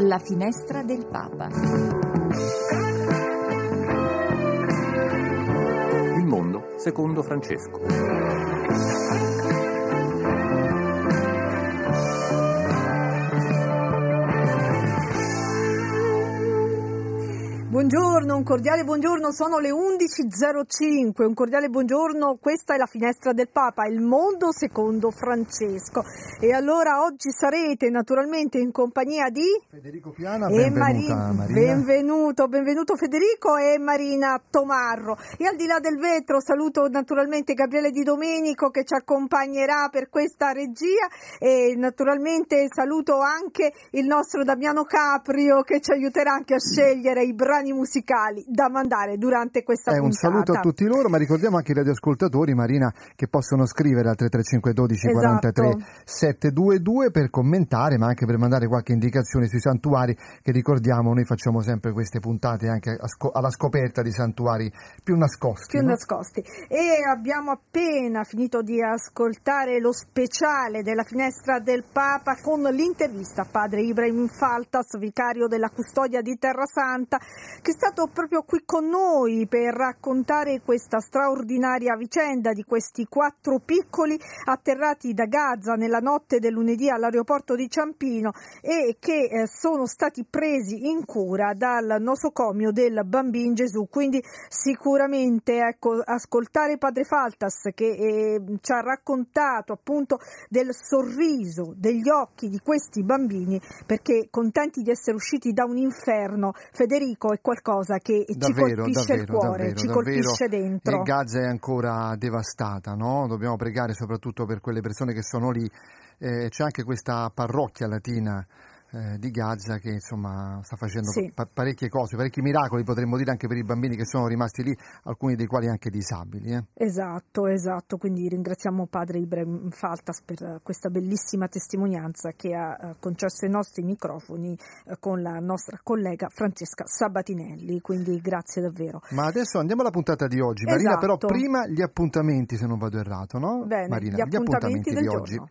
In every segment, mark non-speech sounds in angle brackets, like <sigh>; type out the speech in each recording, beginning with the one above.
La finestra del Papa. Il mondo secondo Francesco. Buongiorno, un cordiale buongiorno, sono le 11.05, un cordiale buongiorno, questa è la finestra del Papa, il mondo secondo Francesco. E allora oggi sarete naturalmente in compagnia di Federico Piana, e Marina. Benvenuto, benvenuto Federico e Marina Tomarro. E al di là del vetro saluto naturalmente Gabriele Di Domenico che ci accompagnerà per questa regia e naturalmente saluto anche il nostro Damiano Caprio che ci aiuterà anche a scegliere i brani musicali da mandare durante questa Eh, un puntata. saluto a tutti loro, ma ricordiamo anche i radioascoltatori, Marina, che possono scrivere al 335 12 43 Esatto. 722 per commentare, ma anche per mandare qualche indicazione sui santuari, che ricordiamo noi facciamo sempre queste puntate anche sco- alla scoperta di santuari più nascosti. più no? nascosti. E abbiamo appena finito di ascoltare lo speciale della finestra del Papa con l'intervista a padre Ibrahim Faltas, vicario della custodia di Terra Santa, che è stato proprio qui con noi per raccontare questa straordinaria vicenda di questi quattro piccoli atterrati da Gaza nella notte del lunedì all'aeroporto di Ciampino e che eh, sono stati presi in cura dal nosocomio del bambino Gesù. Quindi sicuramente ecco, ascoltare padre Faltas che eh, ci ha raccontato appunto del sorriso, degli occhi di questi bambini perché contenti di essere usciti da un inferno, Federico è qualcosa che ci Davvero, colpisce il davvero, cuore, davvero, ci colpisce dentro. E Gaza è ancora devastata, no? Dobbiamo pregare soprattutto per quelle persone che sono lì. Eh, c'è anche questa parrocchia latina eh, di Gaza che insomma sta facendo Sì. pa- parecchie cose, parecchi miracoli potremmo dire anche per i bambini che sono rimasti lì, alcuni dei quali anche disabili. eh. Esatto, esatto, quindi ringraziamo padre Ibrahim Faltas per eh, questa bellissima testimonianza che ha eh, concesso ai nostri microfoni con la nostra collega Francesca Sabatinelli, quindi grazie davvero. Ma adesso andiamo alla puntata di oggi. Marina, però Esatto. prima gli appuntamenti, se non vado errato, no? Bene, Marina, gli appuntamenti del di giorno.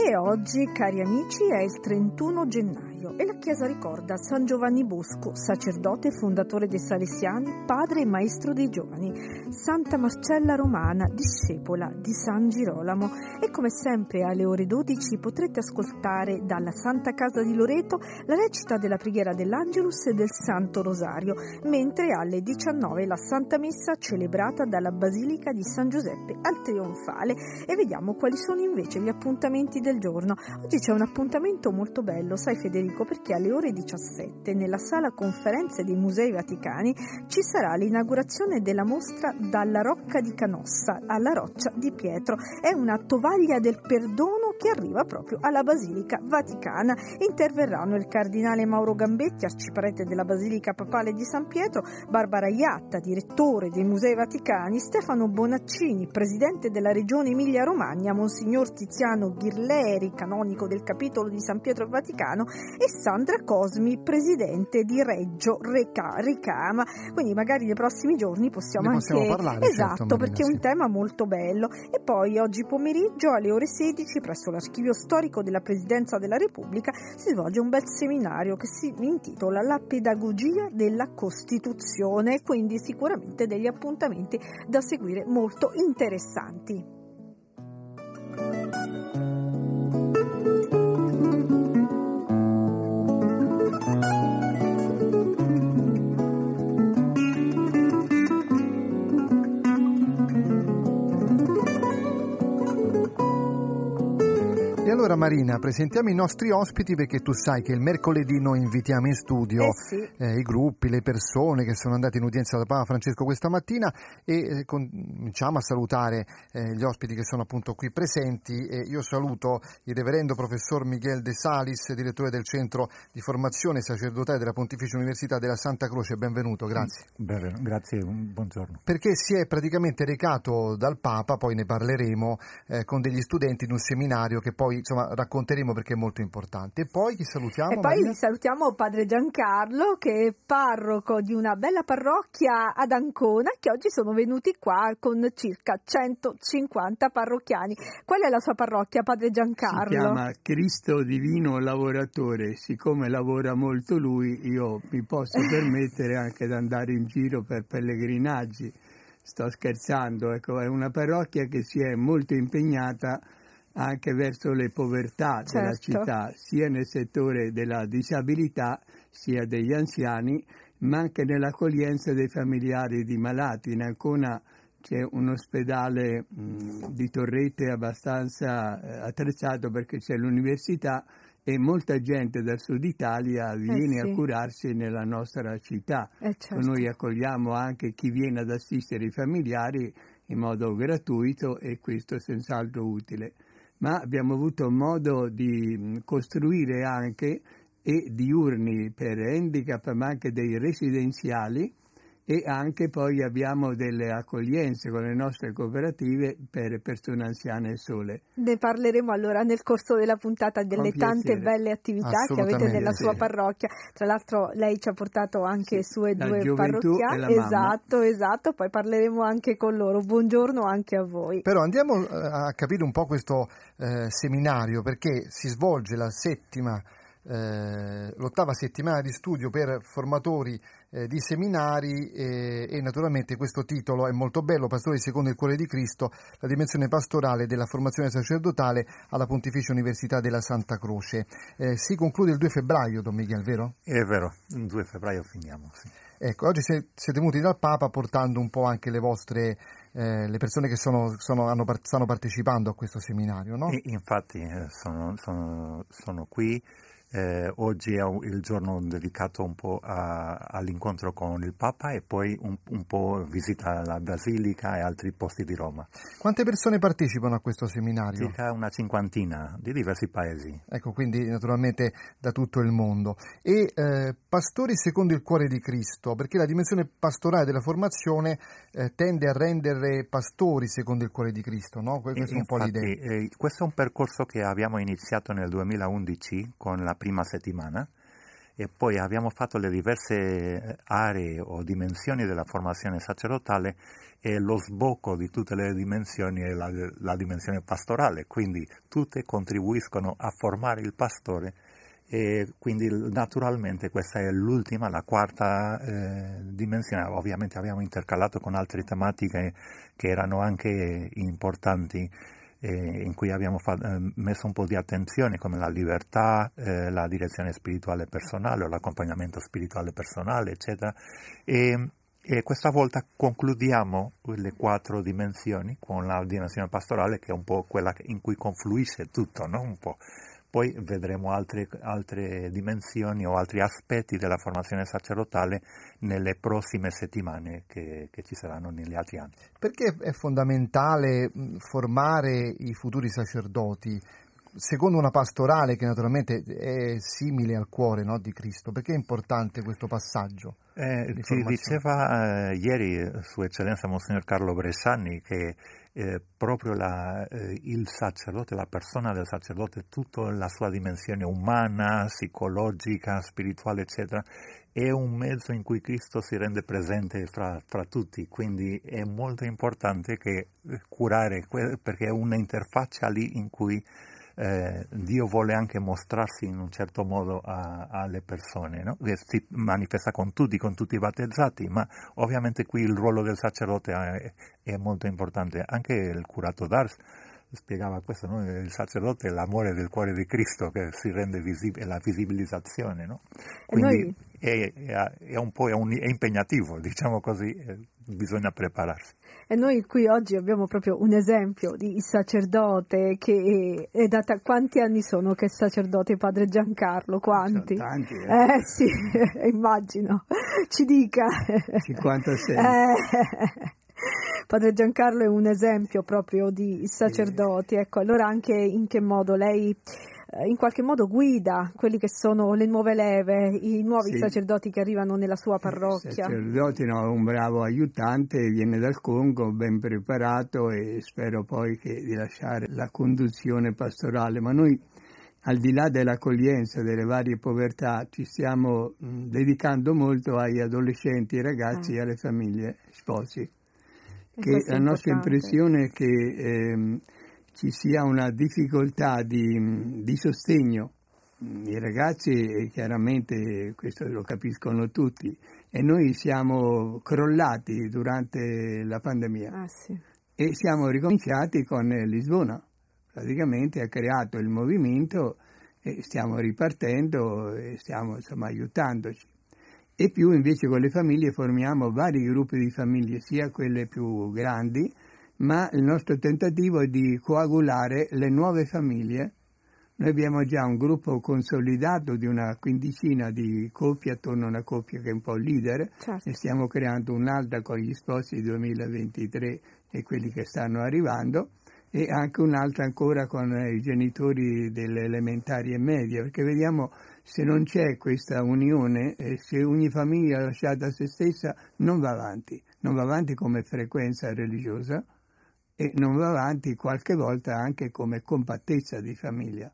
E oggi, cari amici, è il 31 gennaio e la Chiesa ricorda San Giovanni Bosco, sacerdote e fondatore dei Salesiani, padre e maestro dei giovani, Santa Marcella Romana, discepola di San Girolamo. E come sempre alle ore 12 potrete ascoltare dalla Santa Casa di Loreto la recita della preghiera dell'Angelus e del Santo Rosario, mentre alle 19 la Santa Messa celebrata dalla Basilica di San Giuseppe al Trionfale e vediamo quali sono invece gli appuntamenti del giorno. Oggi c'è un appuntamento molto bello, sai Federico, perché alle ore 17 nella sala conferenze dei Musei Vaticani ci sarà l'inaugurazione della mostra Dalla Rocca di Canossa alla Roccia di Pietro. È una tovaglia del perdono che arriva proprio alla Basilica Vaticana. Interverranno il cardinale Mauro Gambetti, arciprete della Basilica Papale di San Pietro, Barbara Iatta, direttore dei Musei Vaticani, Stefano Bonaccini, presidente della regione Emilia-Romagna, Monsignor Tiziano Ghirleri, canonico del capitolo di San Pietro Vaticano, e Sandra Cosmi, presidente di Reggio Reca- Ricama. Quindi magari nei prossimi giorni possiamo possiamo anche parlare, esatto, certo, perché è un tema molto bello. E poi oggi pomeriggio alle ore 16 presso l'archivio storico della Presidenza della Repubblica si svolge un bel seminario che si intitola La pedagogia della Costituzione, quindi sicuramente degli appuntamenti da seguire molto interessanti. E allora Marina, presentiamo i nostri ospiti perché tu sai che il mercoledì noi invitiamo in studio Eh sì. eh, i gruppi, le persone che sono andate in udienza da Papa Francesco questa mattina e eh, cominciamo a salutare eh, gli ospiti che sono appunto qui presenti e io saluto il reverendo professor Miguel De Salis, direttore del centro di formazione sacerdotale della Pontificia Università della Santa Croce, benvenuto, grazie. Bene, grazie, buongiorno. Perché si è praticamente recato dal Papa, poi ne parleremo, eh, con degli studenti in un seminario che poi insomma racconteremo perché è molto importante. E poi chi salutiamo? E poi Marina? salutiamo padre Giancarlo che è parroco di una bella parrocchia ad Ancona che oggi sono venuti qua con circa 150 parrocchiani. Qual è la sua parrocchia, padre Giancarlo? Si chiama Cristo Divino Lavoratore. Siccome lavora molto lui, io mi posso <laughs> permettere anche di andare in giro per pellegrinaggi. Sto scherzando, ecco, è una parrocchia che si è molto impegnata anche verso le povertà della Certo. città, sia nel settore della disabilità, sia degli anziani, ma anche nell'accoglienza dei familiari di malati. In Ancona c'è un ospedale mh, di torrette abbastanza eh, attrezzato perché c'è l'università e molta gente dal sud Italia viene Eh sì. a curarsi nella nostra città. Eh, certo. Noi accogliamo anche chi viene ad assistere i familiari in modo gratuito e questo è senz'altro utile. Ma abbiamo avuto modo di mh, costruire anche e diurni per handicap, ma anche dei residenziali e anche poi abbiamo delle accoglienze con le nostre cooperative per persone anziane sole. Ne parleremo allora nel corso della puntata delle tante belle attività che avete nella sua parrocchia. Tra l'altro lei ci ha portato anche Sì, sue due e mamma. Esatto, esatto, poi parleremo anche con loro. Buongiorno anche a voi. Però andiamo eh, a capire un po' questo eh, seminario perché si svolge la settima, eh, l'ottava settimana di studio per formatori eh, di seminari e, e naturalmente questo titolo è molto bello, Pastori secondo il cuore di Cristo, la dimensione pastorale della formazione sacerdotale alla Pontificia Università della Santa Croce. Eh, si conclude il 2 febbraio, Don Miguel, vero? È vero, il 2 febbraio finiamo. Sì. Ecco, oggi siete venuti dal Papa portando un po' anche le vostre, eh, le persone che sono, sono- hanno stanno partecipando a questo seminario, no? Infatti eh, sono, sono- sono qui. Eh, oggi è un- il giorno dedicato un po' a- all'incontro con il Papa e poi un, un po' visita la Basilica e altri posti di Roma. Quante persone partecipano a questo seminario? Circa una cinquantina di diversi paesi. Ecco, quindi naturalmente da tutto il mondo. E eh, pastori secondo il cuore di Cristo, perché la dimensione pastorale della formazione eh, tende a rendere pastori secondo il cuore di Cristo, no? Que- Questa è un po' l'idea. eh, questo è un percorso che abbiamo iniziato nel 2011 con la prima settimana e poi abbiamo fatto le diverse eh, aree o dimensioni della formazione sacerdotale e lo sbocco di tutte le dimensioni è la, la dimensione pastorale, quindi tutte contribuiscono a formare il pastore e quindi naturalmente questa è l'ultima, la quarta eh, dimensione. Ovviamente abbiamo intercalato con altre tematiche che erano anche importanti eh, in cui abbiamo fa- eh, messo un po' di attenzione come la libertà, eh, la direzione spirituale personale o l'accompagnamento spirituale personale, eccetera. E, e questa volta concludiamo le quattro dimensioni con la dimensione pastorale che è un po' quella in cui confluisce tutto, no? Un po'. Poi vedremo altre, altre dimensioni o altri aspetti della formazione sacerdotale nelle prossime settimane che, che ci saranno negli altri anni. Perché è fondamentale formare i futuri sacerdoti secondo una pastorale che naturalmente è simile al cuore no, di Cristo? Perché è importante questo passaggio? Eh, di ci diceva eh, ieri eh, Sua Eccellenza Monsignor Carlo Bresciani che eh, proprio la, eh, il sacerdote, la persona del sacerdote, tutta la sua dimensione umana, psicologica, spirituale, eccetera, è un mezzo in cui Cristo si rende presente fra, fra tutti, quindi è molto importante che eh, curare, perché è un'interfaccia lì in cui eh, Dio vuole anche mostrarsi in un certo modo a- alle persone, no? che si manifesta con tutti, con tutti i battezzati, ma ovviamente qui il ruolo del sacerdote è, è molto importante. Anche il curato d'Ars spiegava questo, no? il sacerdote è l'amore del cuore di Cristo che si rende visibile, la visibilizzazione. No? E noi- Quindi è, è- è un po' è un- è impegnativo, <laughs> diciamo così. Bisogna prepararsi. E noi qui oggi abbiamo proprio un esempio di sacerdote che è da t- quanti anni sono che è sacerdote padre Giancarlo? Quanti? Sono tanti, eh. eh sì, <laughs> immagino. Ci dica. 56. Eh. Padre Giancarlo è un esempio proprio di sacerdoti, ecco, allora anche in che modo lei in qualche modo guida quelli che sono le nuove leve, i nuovi Sì. sacerdoti che arrivano nella sua Il parrocchia. sacerdote no, un bravo aiutante, viene dal Congo ben preparato e spero poi che di lasciare la conduzione pastorale, ma noi al di là dell'accoglienza delle varie povertà ci stiamo mh, dedicando molto agli adolescenti, ai ragazzi Ah. e alle famiglie sposi. Che la nostra impressione è che ehm, ci sia una difficoltà di, di sostegno. I ragazzi eh, chiaramente questo lo capiscono tutti e noi siamo crollati durante la pandemia Ah, sì. e siamo ricominciati con Lisbona. Praticamente ha creato il movimento e stiamo ripartendo e stiamo insomma aiutandoci. E più invece con le famiglie formiamo vari gruppi di famiglie, sia quelle più grandi, ma il nostro tentativo è di coagulare le nuove famiglie. Noi abbiamo già un gruppo consolidato di una quindicina di coppie attorno a una coppia che è un po' leader Certo. e stiamo creando un'altra con gli sposi 2023 e quelli che stanno arrivando e anche un'altra ancora con i genitori delle elementari e medie perché vediamo se non c'è questa unione e se ogni famiglia lasciata a se stessa non va avanti, non va avanti come frequenza religiosa e non va avanti qualche volta anche come compattezza di famiglia.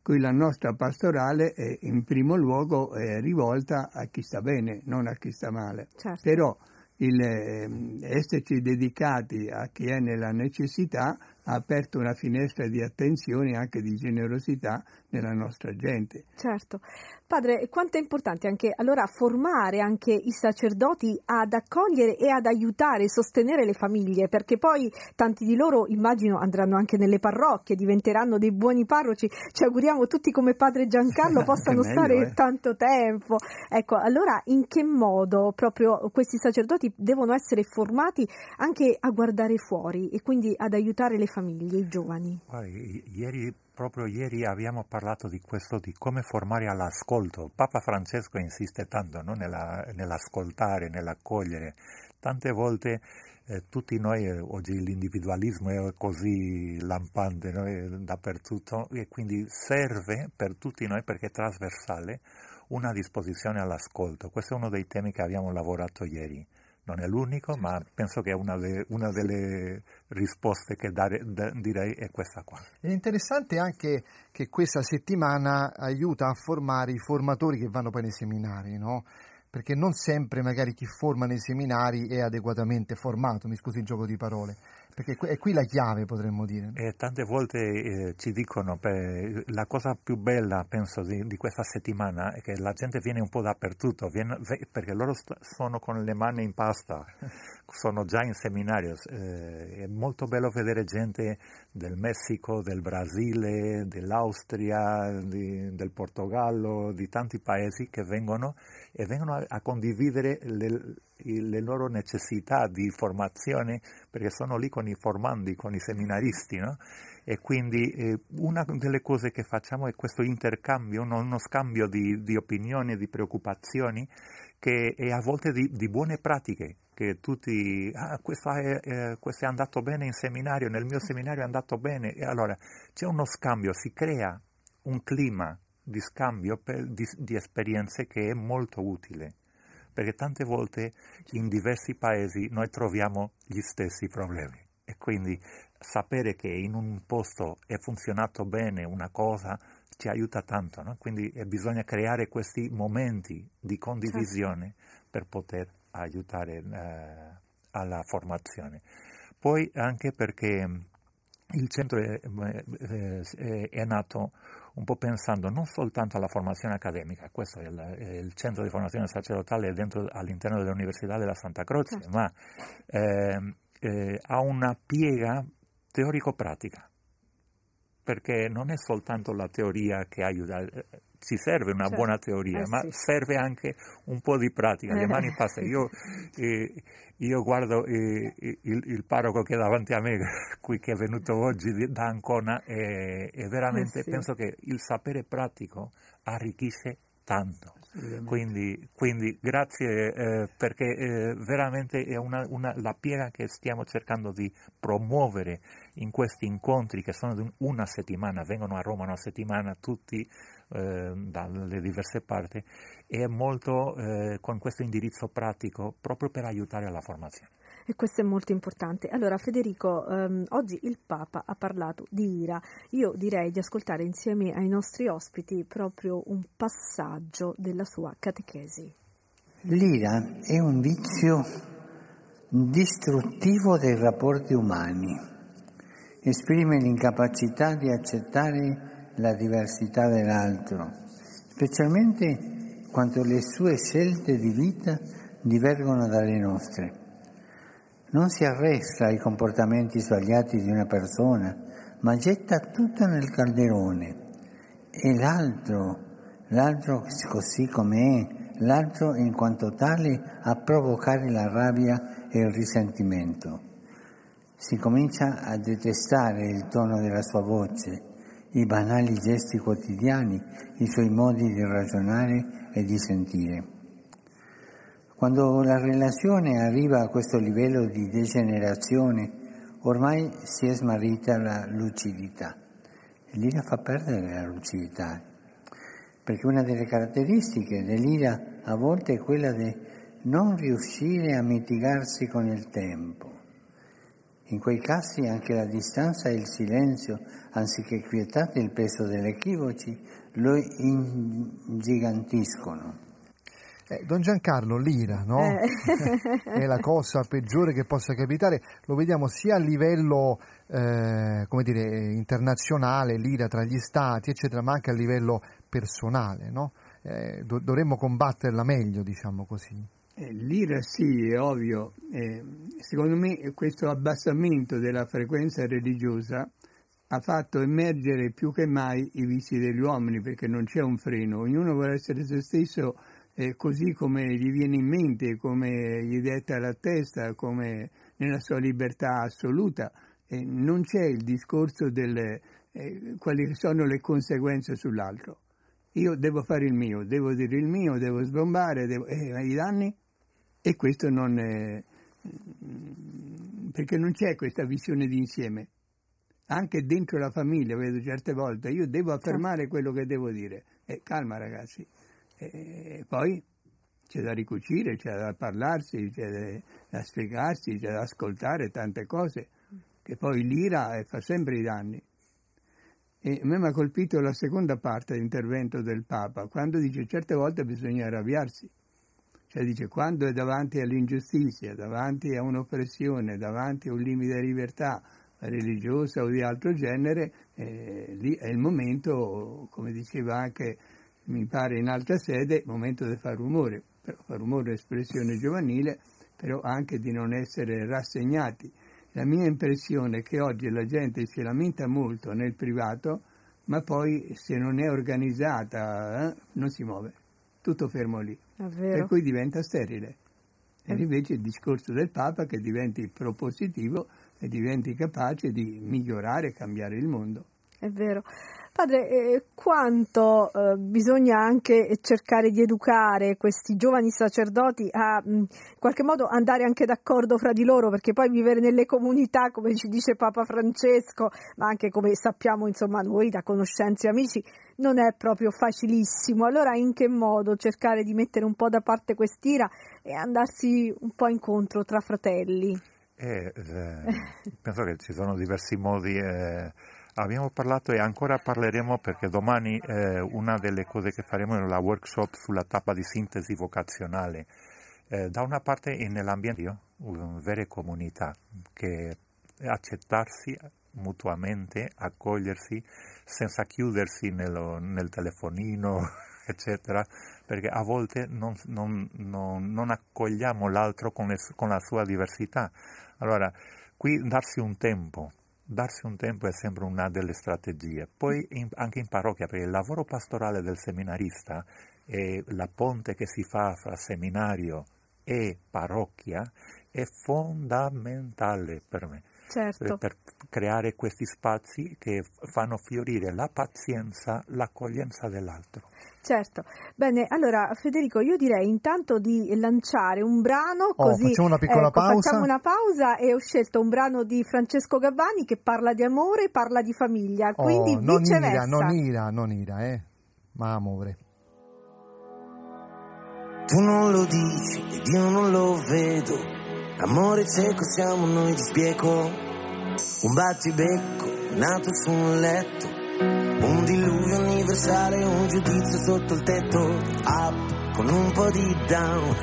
Qui la nostra pastorale è in primo luogo è rivolta a chi sta bene, non a chi sta male. Certo. Però il ehm, esserci dedicati a chi è nella necessità ha aperto una finestra di attenzione e anche di generosità nella nostra gente. Certo. Padre, quanto è importante anche allora formare anche i sacerdoti ad accogliere e ad aiutare e sostenere le famiglie, perché poi tanti di loro immagino andranno anche nelle parrocchie, diventeranno dei buoni parroci. Ci auguriamo tutti come padre Giancarlo <laughs> possano Meglio, stare eh. tanto tempo. Ecco, allora in che modo proprio questi sacerdoti devono essere formati anche a guardare fuori e quindi ad aiutare le famiglie, i giovani? Guardi, ieri, proprio ieri abbiamo parlato di questo, di come formare all'ascolto. Papa Francesco insiste tanto no? Nella- nell'ascoltare, nell'accogliere. Tante volte eh, tutti noi, eh, oggi l'individualismo è così lampante no? È dappertutto e quindi serve per tutti noi perché è trasversale una disposizione all'ascolto. Questo è uno dei temi che abbiamo lavorato ieri. Non è l'unico, ma penso che una, de- una delle risposte che dare- da- direi è questa qua. È interessante anche che questa settimana aiuta a formare i formatori che vanno poi nei seminari, no? Perché non sempre magari chi forma nei seminari è adeguatamente formato, mi scusi il gioco di parole, perché è qui la chiave potremmo dire. E tante volte eh, ci dicono, beh, la cosa più bella, penso, di, di questa settimana è che la gente viene un po' dappertutto, viene- perché loro st- sono con le mani in pasta, <laughs> sono già in seminario. eh, è molto bello vedere gente del Messico, del Brasile, dell'Austria, di- del Portogallo, di tanti paesi che vengono e vengono a, a condividere le, le loro necessità di formazione perché sono lì con i formandi, con i seminaristi, no? E quindi eh, una delle cose che facciamo è questo intercambio, uno, uno scambio di, di opinioni di preoccupazioni che è a volte di, di buone pratiche, che tutti, ah, questo è, eh, questo è andato bene in seminario, nel mio seminario è andato bene, e allora c'è uno scambio, si crea un clima di scambio per- di, di esperienze che è molto utile, perché tante volte in diversi paesi noi troviamo gli stessi problemi. E quindi sapere che in un posto è funzionato bene una cosa ci aiuta tanto, no? quindi eh, bisogna creare questi momenti di condivisione per poter aiutare eh, alla formazione. Poi anche perché mh, il centro è, eh, è- è nato un po' pensando non soltanto alla formazione accademica, questo è il, è il centro di formazione sacerdotale dentro, all'interno dell'Università della Santa Croce, Certo. ma eh, eh, ha una piega teorico-pratica, perché non è soltanto la teoria che aiuta, eh, ci serve una certo. buona teoria, eh, ma sì. serve anche un po' di pratica. Le mani passano. Io, <laughs> eh, io guardo eh, il, il, parroco che è davanti a me, <laughs> qui che è venuto oggi da Ancona, e, veramente eh, sì. penso che il sapere pratico arricchisce tanto. Quindi, quindi, grazie eh, perché eh, veramente è una, una, la piega che stiamo cercando di promuovere in questi incontri che sono di una settimana, vengono a Roma una settimana tutti eh, dalle diverse parti, è molto eh, con questo indirizzo pratico proprio per aiutare alla formazione e questo è molto importante. Allora Federico, ehm, oggi il Papa ha parlato di ira. Io direi di ascoltare insieme ai nostri ospiti proprio un passaggio della sua catechesi. L'ira è un vizio distruttivo dei rapporti umani, esprime l'incapacità di accettare la diversità dell'altro, specialmente quando le sue scelte di vita divergono dalle nostre non si arresta ai comportamenti sbagliati di una persona, ma getta tutto nel calderone. E l'altro, l'altro così come è, l'altro in quanto tale a provocare la rabbia e il risentimento. Si comincia a detestare il tono della sua voce, i banali gesti quotidiani, i suoi modi di ragionare e di sentire. Quando la relazione arriva a questo livello di degenerazione, ormai si è smarrita la lucidità. L'ira fa perdere la lucidità, perché una delle caratteristiche dell'ira a volte è quella di non riuscire a mitigarsi con il tempo. In quei casi anche la distanza e il silenzio, anziché quietate il peso degli equivoci, lo ingigantiscono. Eh, Don Giancarlo, l'ira, no? Eh. <laughs> è la cosa peggiore che possa capitare, lo vediamo sia a livello eh, come dire, internazionale, l'ira tra gli stati, eccetera, ma anche a livello personale, no? Eh, do- dovremmo combatterla meglio, diciamo così. Eh, l'ira sì, è ovvio. Eh, secondo me questo abbassamento della frequenza religiosa ha fatto emergere più che mai i vizi degli uomini perché non c'è un freno, ognuno vuole essere se stesso eh, così come gli viene in mente, come gli detta la testa, come nella sua libertà assoluta. Non c'è il discorso delle quali sono le conseguenze sull'altro. Io devo fare il mio, devo dire il mio, devo sbombare, devo, eh, i danni? E questo non è, perché non c'è questa visione d'insieme. Anche dentro la famiglia, vedo certe volte, io devo affermare quello che devo dire. Eh, calma ragazzi, e poi c'è da ricucire, c'è da parlarsi, c'è da spiegarsi, c'è da ascoltare tante cose, che poi l'ira fa sempre i danni. E a me mi ha colpito la seconda parte dell'intervento del Papa, quando dice certe volte bisogna arrabbiarsi. Cioè dice quando è davanti all'ingiustizia, davanti a un'oppressione, davanti a un limite di libertà religiosa o di altro genere, eh, lì è il momento, come diceva anche mi pare in altra sede, momento di fare rumore, però fare rumore è espressione giovanile, però anche di non essere rassegnati. La mia impressione è che oggi la gente si lamenta molto nel privato, ma poi se non è organizzata eh, non si muove, tutto fermo lì, per cui diventa sterile. E eh. invece il discorso del Papa che diventi propositivo e diventi capace di migliorare e cambiare il mondo. È vero. Padre, eh, quanto eh, bisogna anche cercare di educare questi giovani sacerdoti a mh, in qualche modo andare anche d'accordo fra di loro, perché poi vivere nelle comunità, come ci dice Papa Francesco, ma anche come sappiamo insomma noi da conoscenze e amici, non è proprio facilissimo. Allora in che modo cercare di mettere un po' da parte quest'ira e andarsi un po' incontro tra fratelli? Eh, eh, penso che ci sono diversi modi. Eh Abbiamo parlato e ancora parleremo perché domani eh, una delle cose che faremo è la workshop sulla tappa di sintesi vocazionale. Eh, da una parte nell'ambiente, vera comunità, che accettarsi mutuamente, accogliersi senza chiudersi nello, nel telefonino, <laughs> eccetera, perché a volte non, non, non, non accogliamo l'altro con, le, con la sua diversità. Allora, qui darsi un tempo darsi un tempo è sempre una delle strategie. Poi in, anche in parrocchia, perché il lavoro pastorale del seminarista e la ponte che si fa fra seminario e parrocchia è fondamentale per me. Certo. Per creare questi spazi che fanno fiorire la pazienza, l'accoglienza dell'altro. Certo, bene, allora Federico io direi intanto di lanciare un brano Oh, così facciamo una piccola ecco, pausa. facciamo una pausa e ho scelto un brano di Francesco Gabbani che parla di amore, parla di famiglia, quindi oh, non viceversa. ira, non ira, non ira, eh, ma amore. Tu non lo dici ed io non lo vedo. Amore cieco siamo noi di spieco. Un battibecco nato su un letto. Universale, un giudizio sotto il tetto. Up con un po' di down.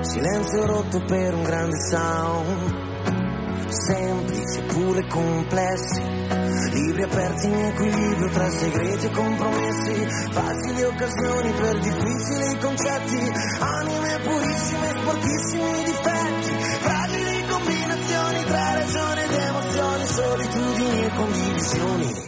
Silenzio rotto per un grande sound. Semplici eppure complessi. Libri aperti in equilibrio tra segreti e compromessi. Facili occasioni per difficili concetti. Anime purissime, sporchissimi difetti. Fragili combinazioni tra ragione ed emozioni. Solitudini e condivisioni.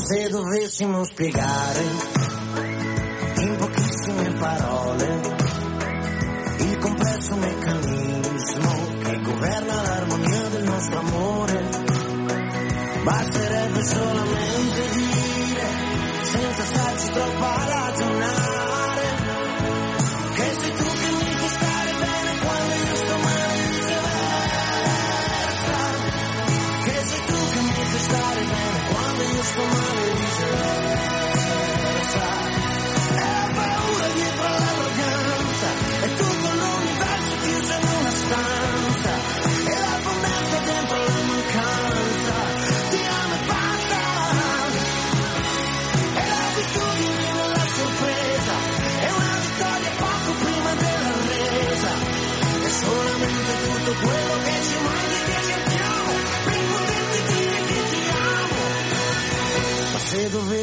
Ma se dovessimo spiegare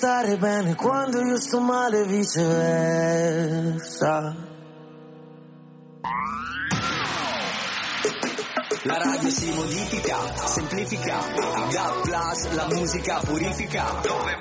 stare bene quando io sto male e viceversa. La radio si modifica, semplifica, DAB Plus, la musica purifica. Dove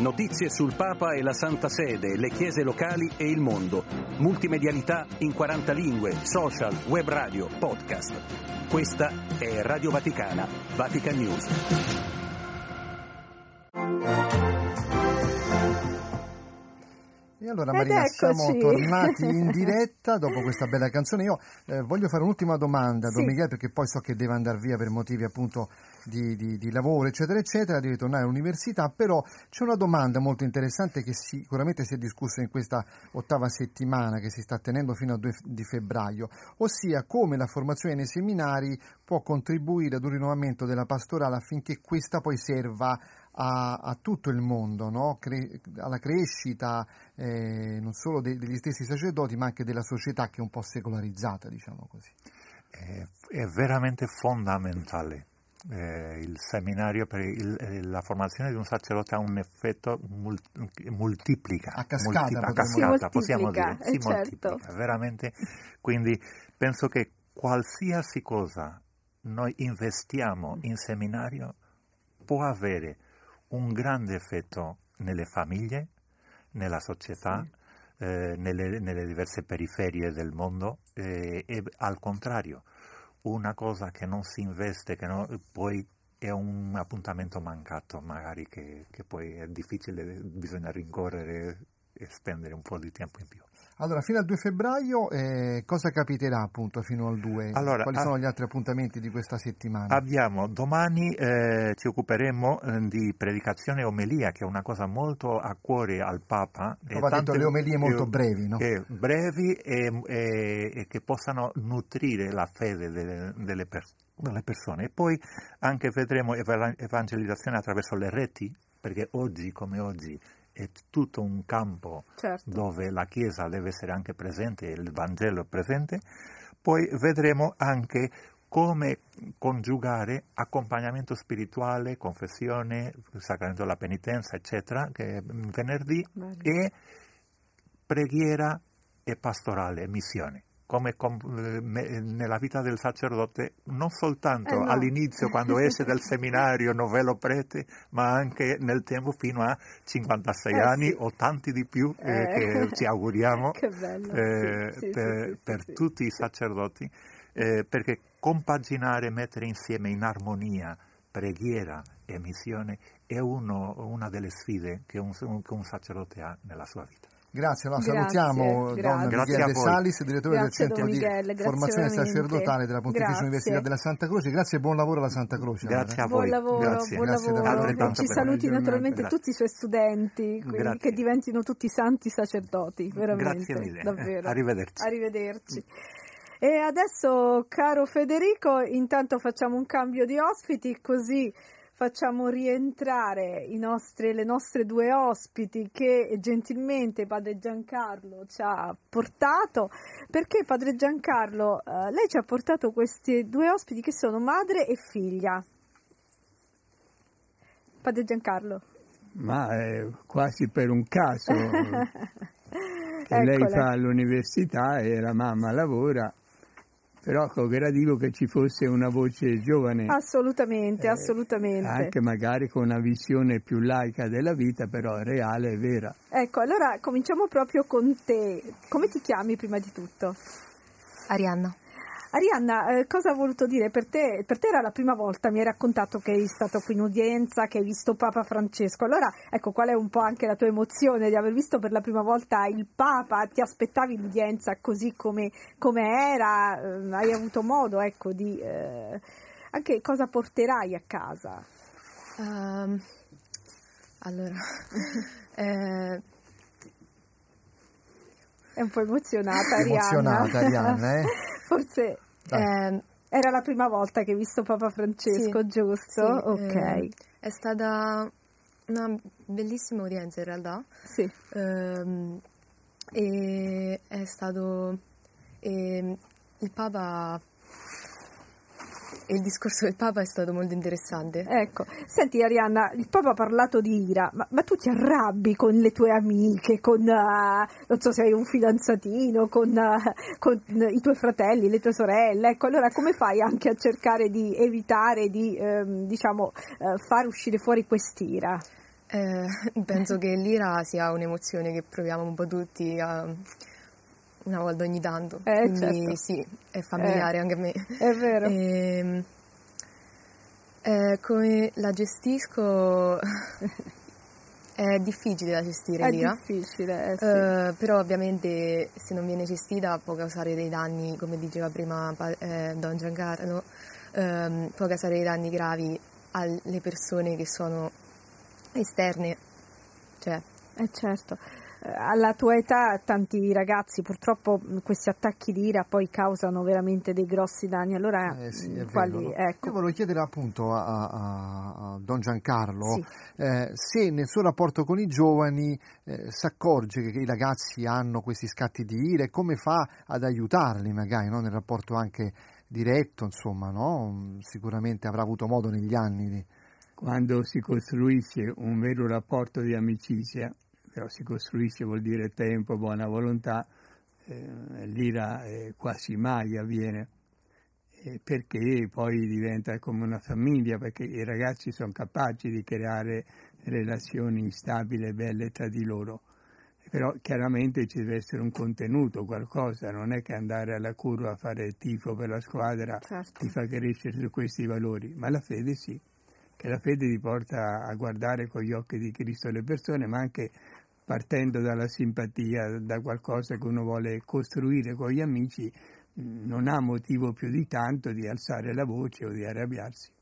Notizie sul Papa e la Santa Sede, le chiese locali e il mondo. Multimedialità in 40 lingue, social, web radio, podcast. Questa è Radio Vaticana, Vatican News. E allora Maria, siamo tornati in <laughs> diretta dopo questa bella canzone. Io eh, voglio fare un'ultima domanda a Sì. Don Miguel perché poi so che deve andare via per motivi appunto di, di- di lavoro, eccetera, eccetera, deve tornare all'università, però c'è una domanda molto interessante che sicuramente si è discussa in questa ottava settimana che si sta tenendo fino al 2 di febbraio, ossia come la formazione nei seminari può contribuire ad un rinnovamento della pastorale affinché questa poi serva a, a tutto il mondo, no? Cre- alla crescita eh, non solo de- degli stessi sacerdoti ma anche della società che è un po' secolarizzata, diciamo così. È, è veramente fondamentale. Eh, il seminario per il- eh, la formazione di un sacerdote ha un effetto mul- moltiplica A cascata, multi- a cascata, dire. possiamo Si dire moltiplica, si eh, certo. moltiplica veramente quindi penso che qualsiasi cosa noi investiamo in seminario può avere un grande effetto nelle famiglie nella società eh, nelle, nelle diverse periferie del mondo eh, e al contrario una cosa che non si investe, che no- poi è un appuntamento mancato, magari che, che poi è difficile, bisogna rincorrere e spendere un po' di tempo in più. Allora, fino al 2 febbraio eh, cosa capiterà appunto fino al 2? Allora, Quali ah- sono gli altri appuntamenti di questa settimana? Abbiamo domani eh, ci occuperemo eh, di predicazione e omelia, che è una cosa molto a cuore al Papa. E Papa ha detto tante- le omelie molto brevi, no? brevi e, e- e che possano nutrire la fede delle, delle pers- delle persone. E poi anche vedremo eva- evangelizzazione attraverso le reti, perché oggi come oggi è tutto un campo Certo. dove la Chiesa deve essere anche presente, il Vangelo è presente, poi vedremo anche come congiugare accompagnamento spirituale, confessione, sacramento della penitenza, eccetera, che è venerdì, Bello. e preghiera e pastorale, missione. Come com- eh, nella vita del sacerdote, non soltanto Eh, no. all'inizio quando <laughs> esce dal seminario novelo prete, ma anche nel tempo fino a 56 Eh, anni sì. o tanti di più eh, Eh. che ci auguriamo <laughs> Che bello, sì, sì, per, tutti i sacerdoti, eh, perché compaginare, mettere insieme in armonia preghiera e missione è uno- una delle sfide che un, che un sacerdote ha nella sua vita. Grazie, allora Grazie, salutiamo Don grazie. Grazie a De voi. Salis, direttore Grazie, del Centro Don di Miguel, grazie Formazione veramente. Sacerdotale della Pontificia Grazie. Università della Santa Croce. Grazie e buon lavoro alla Santa Croce. Grazie a Buon voi. lavoro, Grazie. buon Grazie lavoro. davvero. Altrettanto Ci saluti naturalmente Grazie. tutti i suoi studenti, quindi Grazie. che diventino tutti santi sacerdoti, veramente. Grazie mille. Davvero. Arrivederci. Arrivederci. E adesso, caro Federico, intanto facciamo un cambio di ospiti, così facciamo rientrare i nostri- le nostre due ospiti che gentilmente padre Giancarlo ci ha portato. Perché padre Giancarlo, eh, lei ci ha portato questi due ospiti che sono madre e figlia. Padre Giancarlo. ma è quasi per un caso che <laughs> lei fa all'università e la mamma lavora, però ecco, gradito che ci fosse una voce giovane, Assolutamente, eh, assolutamente. anche magari con una visione più laica della vita, però reale e vera. Ecco, allora cominciamo proprio con te. Come ti chiami prima di tutto? Arianna. Arianna, eh, cosa ha voluto dire per te? Per te era la prima volta, mi hai raccontato che eri stato qui in udienza, che hai visto Papa Francesco. Allora, ecco, qual è un po' anche la tua emozione di aver visto per la prima volta il Papa? Ti aspettavi l'udienza così come, come era? Eh, hai avuto modo, ecco, di... eh, anche cosa porterai a casa? Ehm, allora, <laughs> eh, È un po' emozionata Arianna. Emozionata Arianna, eh? <laughs> Forse ehm, era la prima volta che hai visto Papa Francesco, Sì, giusto? sì, ok. ehm, è stata una bellissima udienza in realtà. Sì. Ehm, e è stato ehm, il Papa e il discorso del Papa è stato molto interessante. Ecco, senti Arianna, il Papa ha parlato di ira, ma, ma tu ti arrabbi con le tue amiche, con, eh, non so se hai un fidanzatino, con, eh, con i tuoi fratelli, le tue sorelle, ecco, allora come fai anche a cercare di evitare di, ehm, diciamo, far uscire fuori quest'ira? Eh, <laughs> penso che l'ira sia un'emozione che proviamo un po' tutti a- una volta ogni tanto. Eh, Quindi certo. sì, è familiare Eh, anche a me. È vero. Ehm, eh, come la gestisco <laughs> È difficile da gestire È l'ira. difficile, eh, sì. Eh, però ovviamente se non viene gestita può causare dei danni, come diceva prima eh, Don Giancarlo, ehm, può causare dei danni gravi alle persone che sono esterne. Cioè, Eh certo, Eh, alla tua età tanti ragazzi purtroppo mh, questi attacchi di ira poi causano veramente dei grossi danni, allora Eh sì, è quali, ecco, Io volevo chiedere appunto a, a- a Don Giancarlo Sì. eh, se nel suo rapporto con i giovani eh, si accorge che i ragazzi hanno questi scatti di ira e come fa ad aiutarli magari no? nel rapporto anche diretto, insomma, no? sicuramente avrà avuto modo negli anni di... Quando si costruisce un vero rapporto di amicizia, però si costruisce vuol dire tempo, buona volontà, eh, l'ira eh, quasi mai avviene, eh, perché poi diventa come una famiglia, perché i ragazzi sono capaci di creare relazioni stabili e belle tra di loro. Però chiaramente ci deve essere un contenuto, qualcosa, non è che andare alla curva a fare tifo per la squadra certo. ti fa crescere su questi valori, ma la fede sì, che la fede ti porta a guardare con gli occhi di Cristo le persone, ma anche partendo dalla simpatia, da qualcosa che uno vuole costruire con gli amici, non ha motivo più di tanto di alzare la voce o di arrabbiarsi.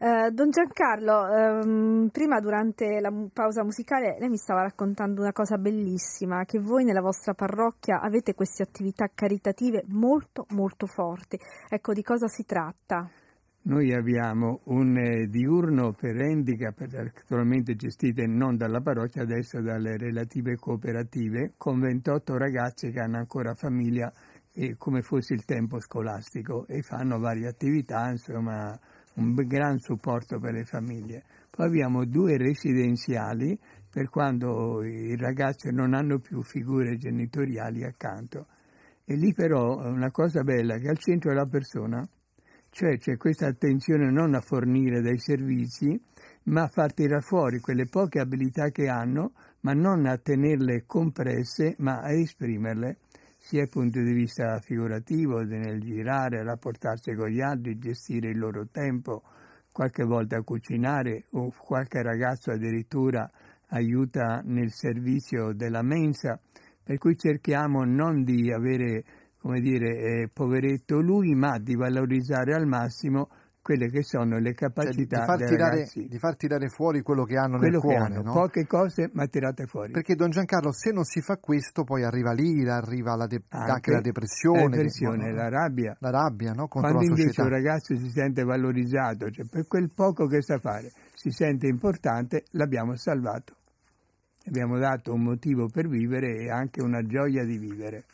Eh, Don Giancarlo, ehm, prima durante la mu- pausa musicale lei mi stava raccontando una cosa bellissima, che voi nella vostra parrocchia avete queste attività caritative molto molto forti. Ecco, di cosa si tratta? Noi abbiamo un eh, diurno per handicap, attualmente gestite non dalla parrocchia, adesso dalle relative cooperative, con 28 ragazze che hanno ancora famiglia e come fosse il tempo scolastico e fanno varie attività, insomma un gran supporto per le famiglie. Poi abbiamo due residenziali per quando i ragazzi non hanno più figure genitoriali accanto. E lì però è una cosa bella che al centro è la persona, cioè c'è questa attenzione non a fornire dei servizi, ma a far tirare fuori quelle poche abilità che hanno, ma non a tenerle compresse, ma a esprimerle, sia dal punto di vista figurativo, nel girare, rapportarsi con gli altri, gestire il loro tempo, qualche volta cucinare o qualche ragazzo addirittura aiuta nel servizio della mensa, per cui cerchiamo non di avere come dire, eh, poveretto lui, ma di valorizzare al massimo quelle che sono le Cioè, di, capacità far tirare, di far tirare fuori quello che hanno Quello nel cuore, hanno, no? poche cose ma tirate fuori. Perché Don Giancarlo, se non si fa questo, poi arriva l'ira, arriva la de- anche, Anche la depressione, la depressione, la rabbia. la rabbia no? contro Quando invece società. un ragazzo si sente valorizzato, cioè per quel poco che sa fare, si sente importante, l'abbiamo salvato. Abbiamo dato un motivo per vivere e anche una gioia di vivere.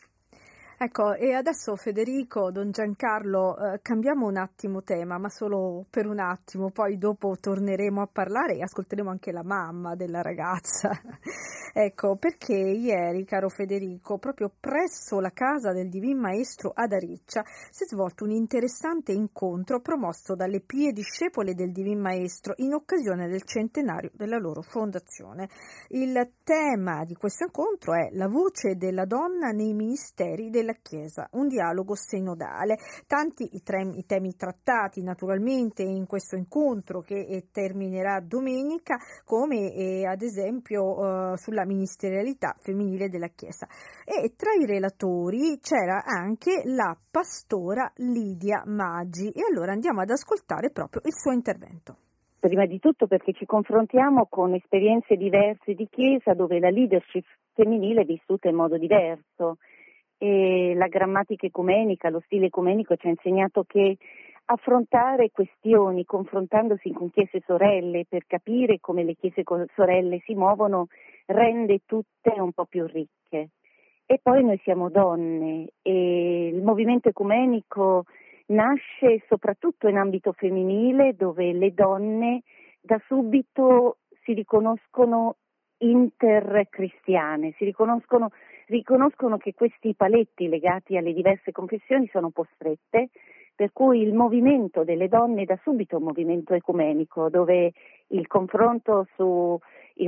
Ecco, e adesso Federico, Don Giancarlo, eh, cambiamo un attimo tema, ma solo per un attimo, poi dopo torneremo a parlare e ascolteremo anche la mamma della ragazza. <laughs> ecco, perché ieri, caro Federico, proprio presso la casa del Divin Maestro ad Ariccia si è svolto un interessante incontro promosso dalle pie discepole del Divin Maestro in occasione del centenario della loro fondazione. Il tema di questo incontro è la voce della donna nei ministeri della Chiesa, un dialogo sinodale. Tanti i, tre- i temi trattati naturalmente in questo incontro che eh, terminerà domenica, come eh, ad esempio eh, sulla ministerialità femminile della Chiesa. E tra i relatori c'era anche la pastora Lidia Maggi e allora andiamo ad ascoltare proprio il suo intervento. Prima di tutto perché ci confrontiamo con esperienze diverse di Chiesa dove la leadership femminile è vissuta in modo diverso e la grammatica ecumenica, lo stile ecumenico ci ha insegnato che affrontare questioni confrontandosi con chiese sorelle per capire come le chiese sorelle si muovono rende tutte un po' più ricche. E poi noi siamo donne e il movimento ecumenico nasce soprattutto in ambito femminile dove le donne da subito si riconoscono intercristiane, si riconoscono, riconoscono che questi paletti legati alle diverse confessioni sono un po' strette, per cui il movimento delle donne è da subito un movimento ecumenico dove il confronto sul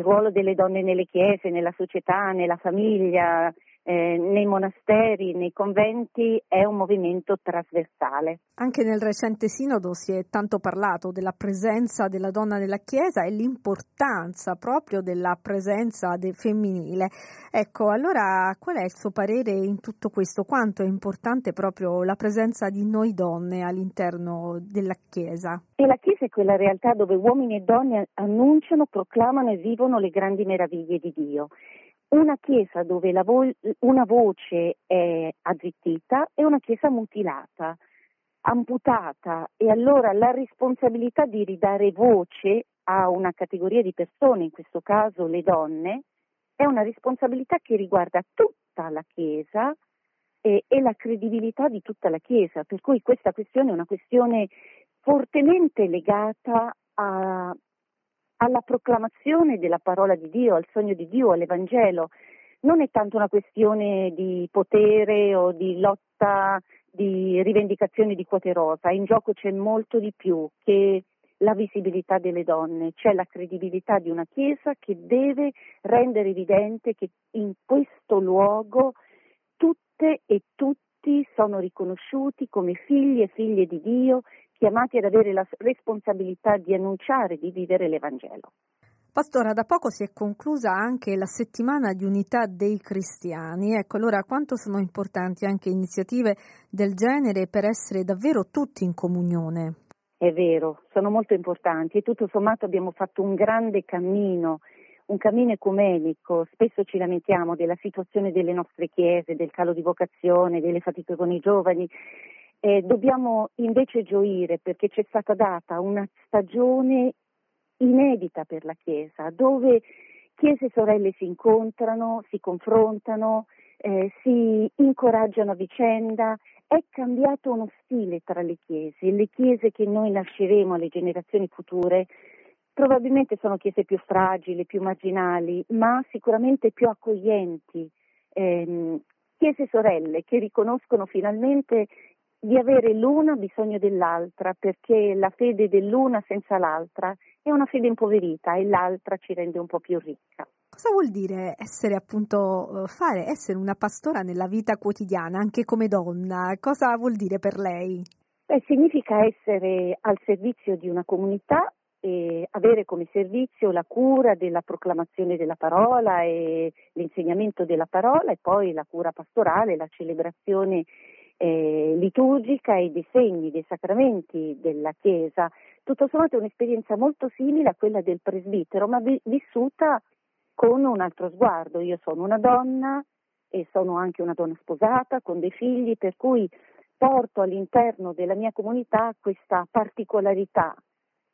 ruolo delle donne nelle chiese, nella società, nella famiglia, eh, nei monasteri, nei conventi, è un movimento trasversale. Anche nel recente sinodo si è tanto parlato della presenza della donna nella Chiesa e l'importanza proprio della presenza de- femminile. Ecco, allora qual è il suo parere in tutto questo? Quanto è importante proprio la presenza di noi donne all'interno della Chiesa? E la Chiesa è quella realtà dove uomini e donne annunciano, proclamano e vivono le grandi meraviglie di Dio una chiesa dove vo- una voce è azzittita è una chiesa mutilata, amputata e allora la responsabilità di ridare voce a una categoria di persone, in questo caso le donne, è una responsabilità che riguarda tutta la chiesa e, e la credibilità di tutta la chiesa, per cui questa questione è una questione fortemente legata a, alla proclamazione della parola di Dio, al sogno di Dio, all'Evangelo. Non è tanto una questione di potere o di lotta, di rivendicazione di quote rosa, in gioco c'è molto di più che la visibilità delle donne, c'è la credibilità di una Chiesa che deve rendere evidente che in questo luogo tutte e tutti sono riconosciuti come figli e figlie di Dio chiamati ad avere la responsabilità di annunciare, di vivere l'Evangelo. Pastora, da poco si è conclusa anche la settimana di unità dei cristiani. Ecco, allora quanto sono importanti anche iniziative del genere per essere davvero tutti in comunione? È vero, sono molto importanti e tutto sommato abbiamo fatto un grande cammino, un cammino ecumenico. Spesso ci lamentiamo della situazione delle nostre chiese, del calo di vocazione, delle fatiche con i giovani eh, dobbiamo invece gioire perché ci è stata data una stagione inedita per la Chiesa, dove chiese e sorelle si incontrano, si confrontano, eh, si incoraggiano a vicenda. È cambiato uno stile tra le chiese. Le chiese che noi lasceremo alle generazioni future probabilmente sono chiese più fragili, più marginali, ma sicuramente più accoglienti. Eh, chiese sorelle che riconoscono finalmente di avere l'una bisogno dell'altra, perché la fede dell'una senza l'altra è una fede impoverita e l'altra ci rende un po' più ricca. Cosa vuol dire essere appunto, eh, fare, essere una pastora nella vita quotidiana, anche come donna? Cosa vuol dire per lei? Beh, significa essere al servizio di una comunità e avere come servizio la cura della proclamazione della parola e l'insegnamento della parola e poi la cura pastorale, la celebrazione eh, liturgica e dei segni, dei sacramenti della Chiesa. Tutto sommato è un'esperienza molto simile a quella del presbitero, ma vi- vissuta con un altro sguardo. Io sono una donna e sono anche una donna sposata con dei figli, per cui porto all'interno della mia comunità questa particolarità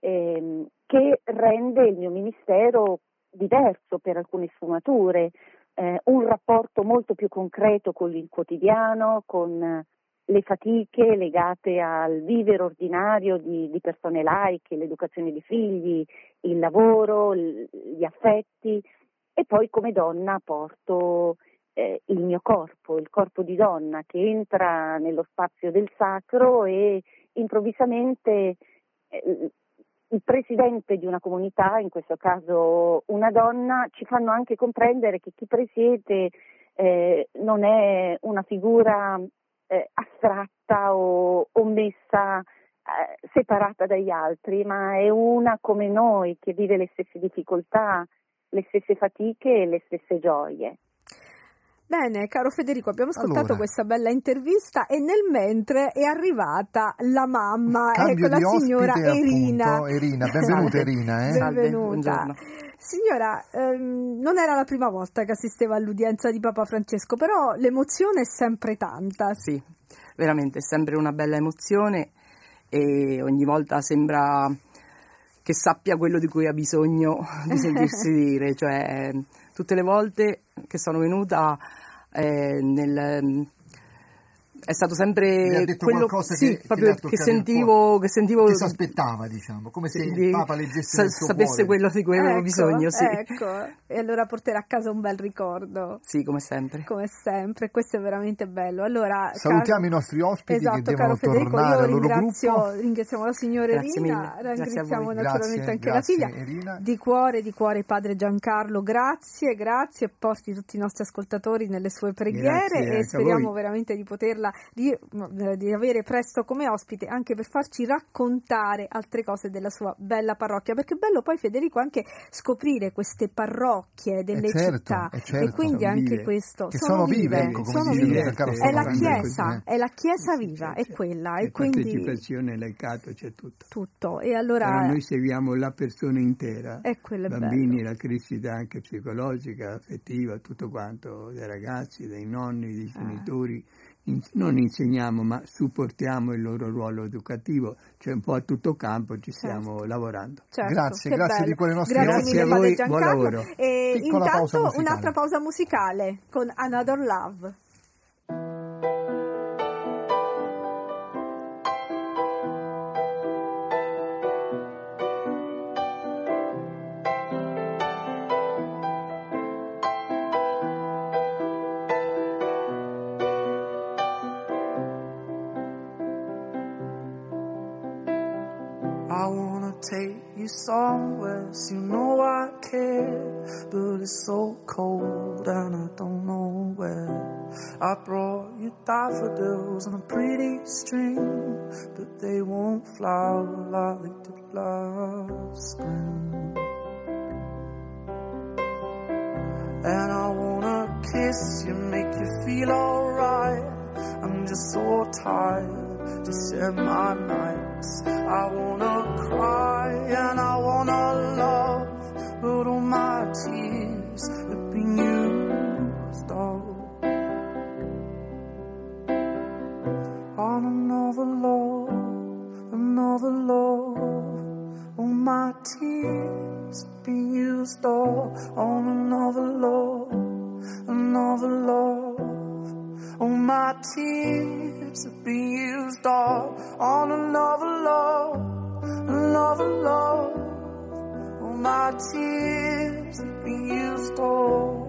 ehm, che rende il mio ministero diverso per alcune sfumature, eh, un rapporto molto più concreto con il quotidiano, con le fatiche legate al vivere ordinario di, di persone laiche, l'educazione dei figli, il lavoro, gli affetti e poi come donna porto eh, il mio corpo, il corpo di donna che entra nello spazio del sacro e improvvisamente eh, il presidente di una comunità, in questo caso una donna, ci fanno anche comprendere che chi presiede eh, non è una figura eh, astratta o, o messa eh, separata dagli altri, ma è una come noi che vive le stesse difficoltà, le stesse fatiche e le stesse gioie. Bene, caro Federico, abbiamo ascoltato allora, questa bella intervista e nel mentre è arrivata la mamma, ecco la signora Erina. Appunto, Erina. Benvenuta Erina. Eh? Benvenuta. Signora, ehm, non era la prima volta che assisteva all'udienza di Papa Francesco, però l'emozione è sempre tanta. Sì, veramente è sempre una bella emozione e ogni volta sembra che sappia quello di cui ha bisogno di sentirsi <laughs> dire, cioè tutte le volte che sono venuta eh, nel, è stato Mi ha sempre detto quello qualcosa sì, che, che proprio il sentivo, che sentivo che si aspettava, diciamo, come se di- il Papa leggesse sa- nel suo sapesse cuore. quello di cui avevo Ecco, bisogno, sì. Ecco, e allora porterà a casa un bel ricordo. Sì, come sempre. Come sempre, questo è veramente bello. Allora, Salutiamo caro- i nostri ospiti esatto, che caro devono Federico, tornare io al loro ringrazio, gruppo. ringraziamo la signora Grazie Irina, mille, grazie a ringraziamo naturalmente Grazie, anche grazie, la figlia. Irina. Di cuore, di cuore padre Giancarlo, grazie, grazie e porti tutti i nostri ascoltatori nelle sue preghiere e speriamo voi. veramente di poterla di, eh, di avere presto come ospite anche per farci raccontare altre cose della sua bella parrocchia, perché è bello poi Federico anche scoprire queste parrocchie delle certo, città eh, certo. e quindi Sono anche vive. questo Che sono vive, ecco, sono vive. È la chiesa, Eh. è la chiesa viva, è quella c'è e quindi partecipazione, laicato, c'è tutto. tutto e Però allora noi seguiamo la persona intera, è quello bambini, bello. la crescita anche psicologica, affettiva, tutto quanto, dei ragazzi, dei nonni, dei Ah. In- non insegniamo, ma supportiamo il loro ruolo educativo, cioè un po' a tutto campo ci stiamo lavorando. Certo, Grazie, grazie bello. di cuore ai nostri Grazie Grazie a voi, buon lavoro. E Piccola pausa intanto musicale. un'altra pausa musicale con Another Love. Somewhere, so you know I care. But it's so cold and I don't know where. I brought you daffodils on a pretty string, but they won't flower like did last spring. And I wanna kiss you, make you feel alright. I'm just so tired to share my nights. I wanna cry and I wanna love, but all my tears have been used up on another love, another love. All my tears have been used up on another love, another love. All my tears have been used up on another love, another love. All oh, my tears have been used up.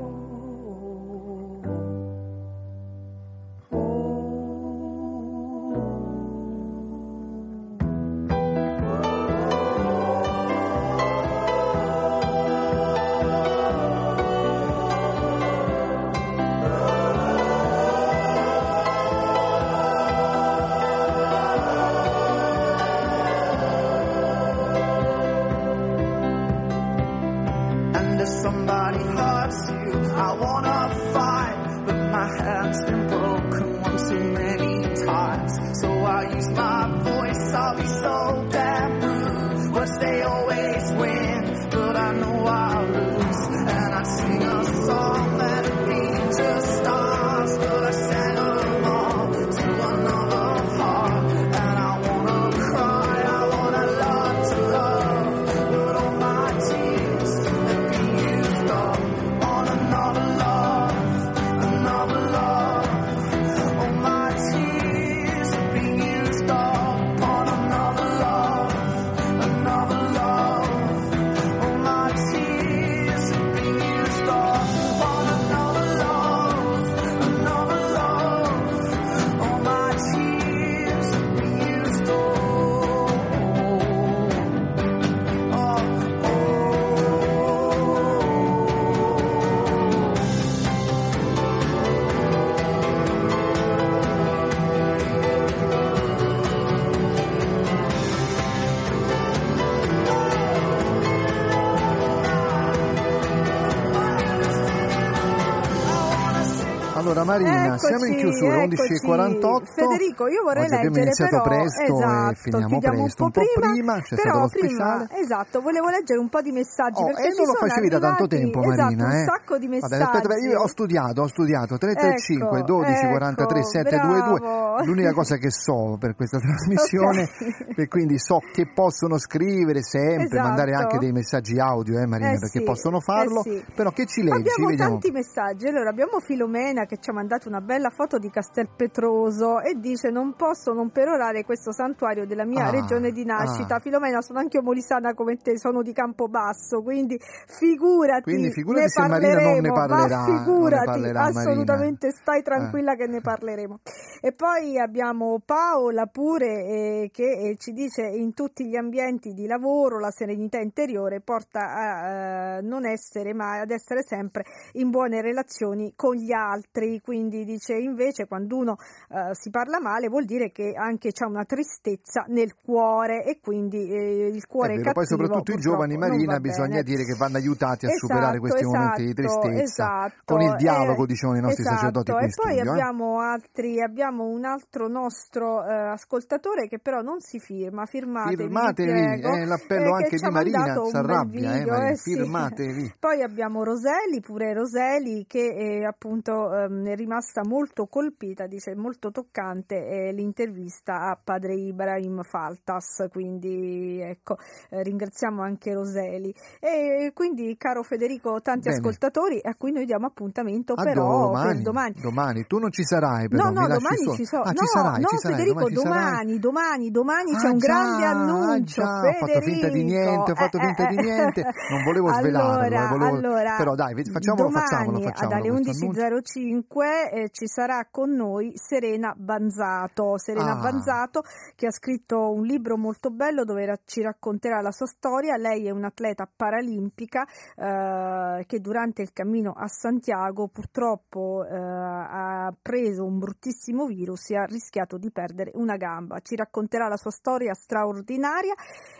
Siamo in chiusura, eccoci. 11.48. Federico, io vorrei Oggi leggere iniziato però, presto esatto, e finiamo presto, un po' prima, c'è però stato lo prima, speciale. esatto, volevo leggere un po' di messaggi Oh, perché e ci non lo facevi da tanto arrivati, tempo esatto, Marina, un eh? sacco di Vabbè, messaggi. aspetta, io ho studiato, ho studiato 335 Ecco, 12 ecco, 43 722 bravo, <laughs> l'unica cosa che so per questa trasmissione Ok. e quindi so che possono scrivere sempre, Esatto. mandare anche dei messaggi audio, eh Marina, Eh perché sì, possono farlo, eh sì. però che ci leggi? Abbiamo Vediamo. tanti messaggi. Allora, abbiamo Filomena che ci ha mandato una bella foto di Castelpetroso e dice: Non posso non perorare questo santuario della mia Ah, regione di nascita. ah. Filomena, sono anche io molisana come te, sono di Campobasso, quindi figurati. Quindi figurati ne se Marina non ne parleremo, parlerà, ma non ne figurati, parlerà Marina. assolutamente stai tranquilla che ne parleremo. E poi abbiamo Paola pure eh, che eh, ci dice in tutti gli ambienti di lavoro la serenità interiore porta a eh, non essere mai ad essere sempre in buone relazioni con gli altri, quindi dice invece quando uno eh, si parla male vuol dire che anche c'è una tristezza nel cuore e quindi eh, il cuore È vero, poi cattivo, soprattutto i giovani Marina bisogna bene. dire che vanno aiutati a Esatto, superare questi momenti di esatto, tristezza esatto. con il Eh, dialogo dicevano i nostri esatto. sacerdoti in E poi studio. abbiamo altri, abbiamo un altro nostro eh, ascoltatore che però non si firma, firmatevi, vi Firmatevi, è l'appello eh, che anche di Marina, si arrabbia, eh, video, eh, sì. firmatevi. Poi abbiamo Roseli, pure Roseli, che eh, appunto ehm, è rimasta molto colpita, dice molto toccante eh, l'intervista a padre Ibrahim Faltas, quindi ecco, eh, ringraziamo anche Roseli. E quindi, caro Federico, tanti Bene. ascoltatori a cui noi diamo appuntamento A però domani, per domani. domani. tu non ci sarai però, No, no, domani ci sono. Ah, no, ci sarai, no, ci sarai, Federico, domani domani, domani, domani c'è Ah, un grande già, annuncio. ah, ho fatto finta di niente, ho fatto Eh, finta eh, di eh. niente, non volevo svelarlo, Allora, eh, volevo- allora, però dai, facciamolo, domani facciamolo, facciamolo questo 11.05 eh, ci sarà con noi Serena Banzato. Serena Ah. Banzato che ha scritto un libro molto bello dove ra- ci racconterà la sua storia. Lei è un'atleta paralimpica eh, che durante il cammino a Santiago purtroppo eh, ha preso un bruttissimo virus e ha rischiato di perdere una gamba. Ci racconterà la sua storia straordinaria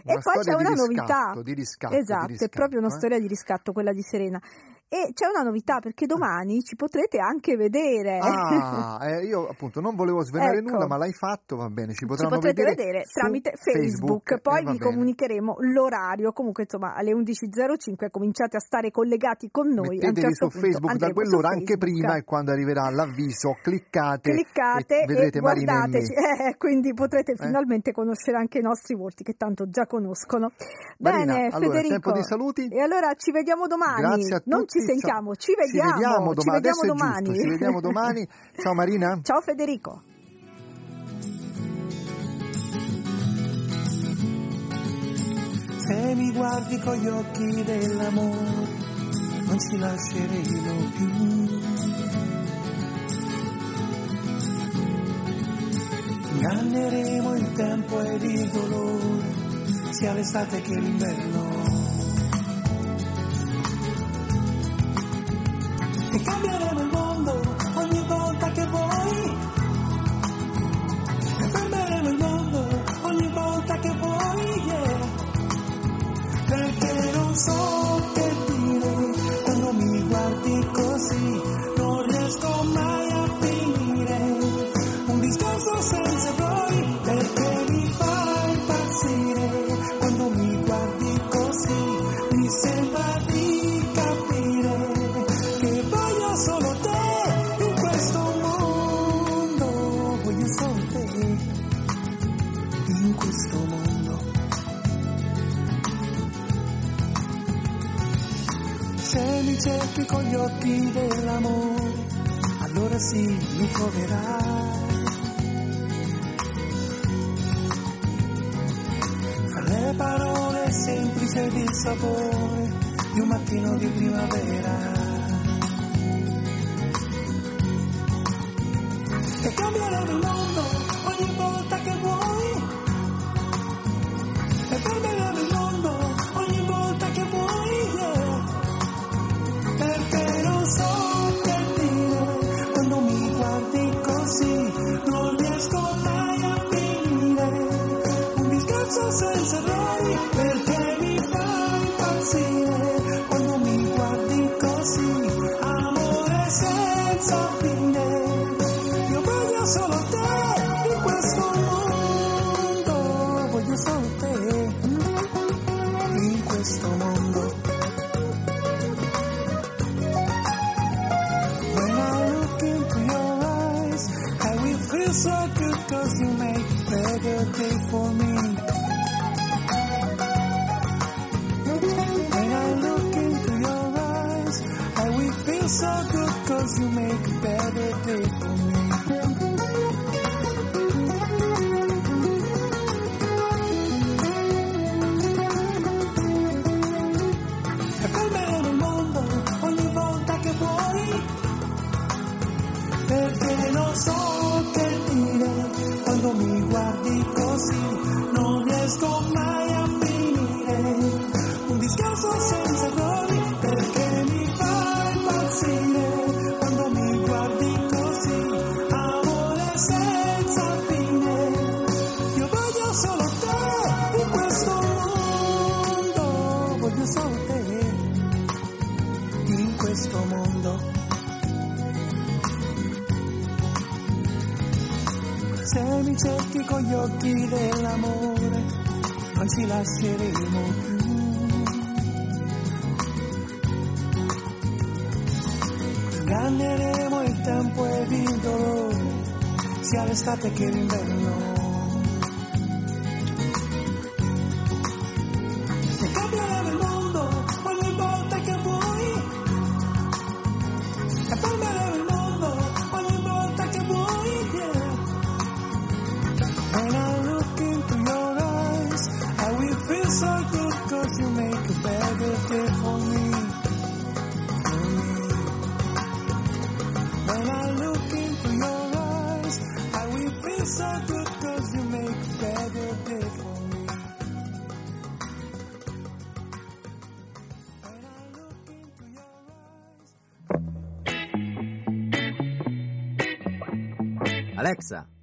Una e poi c'è di una riscatto, novità. di riscatto, di esatto, è riscatto, proprio una eh. storia di riscatto quella di Serena. E c'è una novità perché domani ci potrete anche vedere. Ah, <laughs> eh, io appunto non volevo svelare Ecco. nulla, ma l'hai fatto, va bene, ci ci potranno potrete vedere, vedere tramite Facebook, eh, poi va vi bene. comunicheremo l'orario. Comunque, insomma, alle 11.05 cominciate a stare collegati con noi. Mettetevi certo su punto Facebook da quell'ora anche Facebook. prima e quando arriverà l'avviso cliccate, cliccate e vedrete e guardateci, <laughs> eh, quindi potrete finalmente conoscere anche i nostri volti che tanto già conoscono. Marina, Bene, allora, Federico. tempo di saluti. E allora ci vediamo domani. Grazie a tutti, ci sentiamo, ci vediamo. Ci vediamo ci domani, vediamo domani. giusto, ci vediamo domani. <laughs> Ciao Marina. Ciao Federico. Se mi guardi con gli occhi dell'amore, non ci lasceremo più. Inganneremo il tempo ed il dolore, sia l'estate che l'inverno. E cambieremo il mondo ogni volta che vuoi. E fermeremo il mondo ogni volta che vuoi, yeah. Perché non so che dire quando mi guardi così, mi cerchi con gli occhi dell'amore, allora sì mi troverai. Le parole semplici ed il sapore di un mattino di primavera. E cambieremo il mondo for me. When I look into your eyes, I will feel so good cause you make a better day sia l'estate che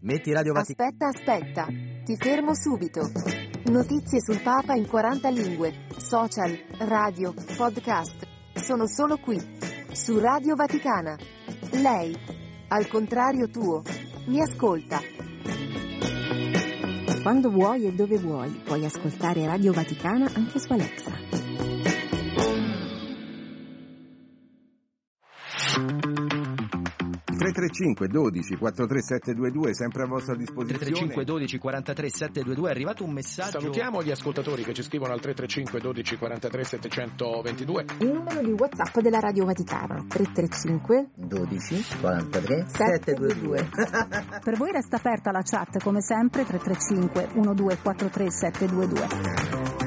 metti Radio Vaticana. Aspetta, aspetta, ti fermo subito. Notizie sul Papa in 40 lingue, social, radio, podcast. Sono solo qui, su Radio Vaticana. Lei, al contrario tuo, mi ascolta. Quando vuoi e dove vuoi, puoi ascoltare Radio Vaticana anche su Alexa. 335 12 43722 sempre a vostra disposizione. 335 12 43 722 è arrivato un messaggio. Salutiamo gli ascoltatori che ci scrivono al 335 12 43 722. Il numero di WhatsApp della Radio Vaticana 335 12 43 722. Per voi resta aperta la chat come sempre 335 1243 722.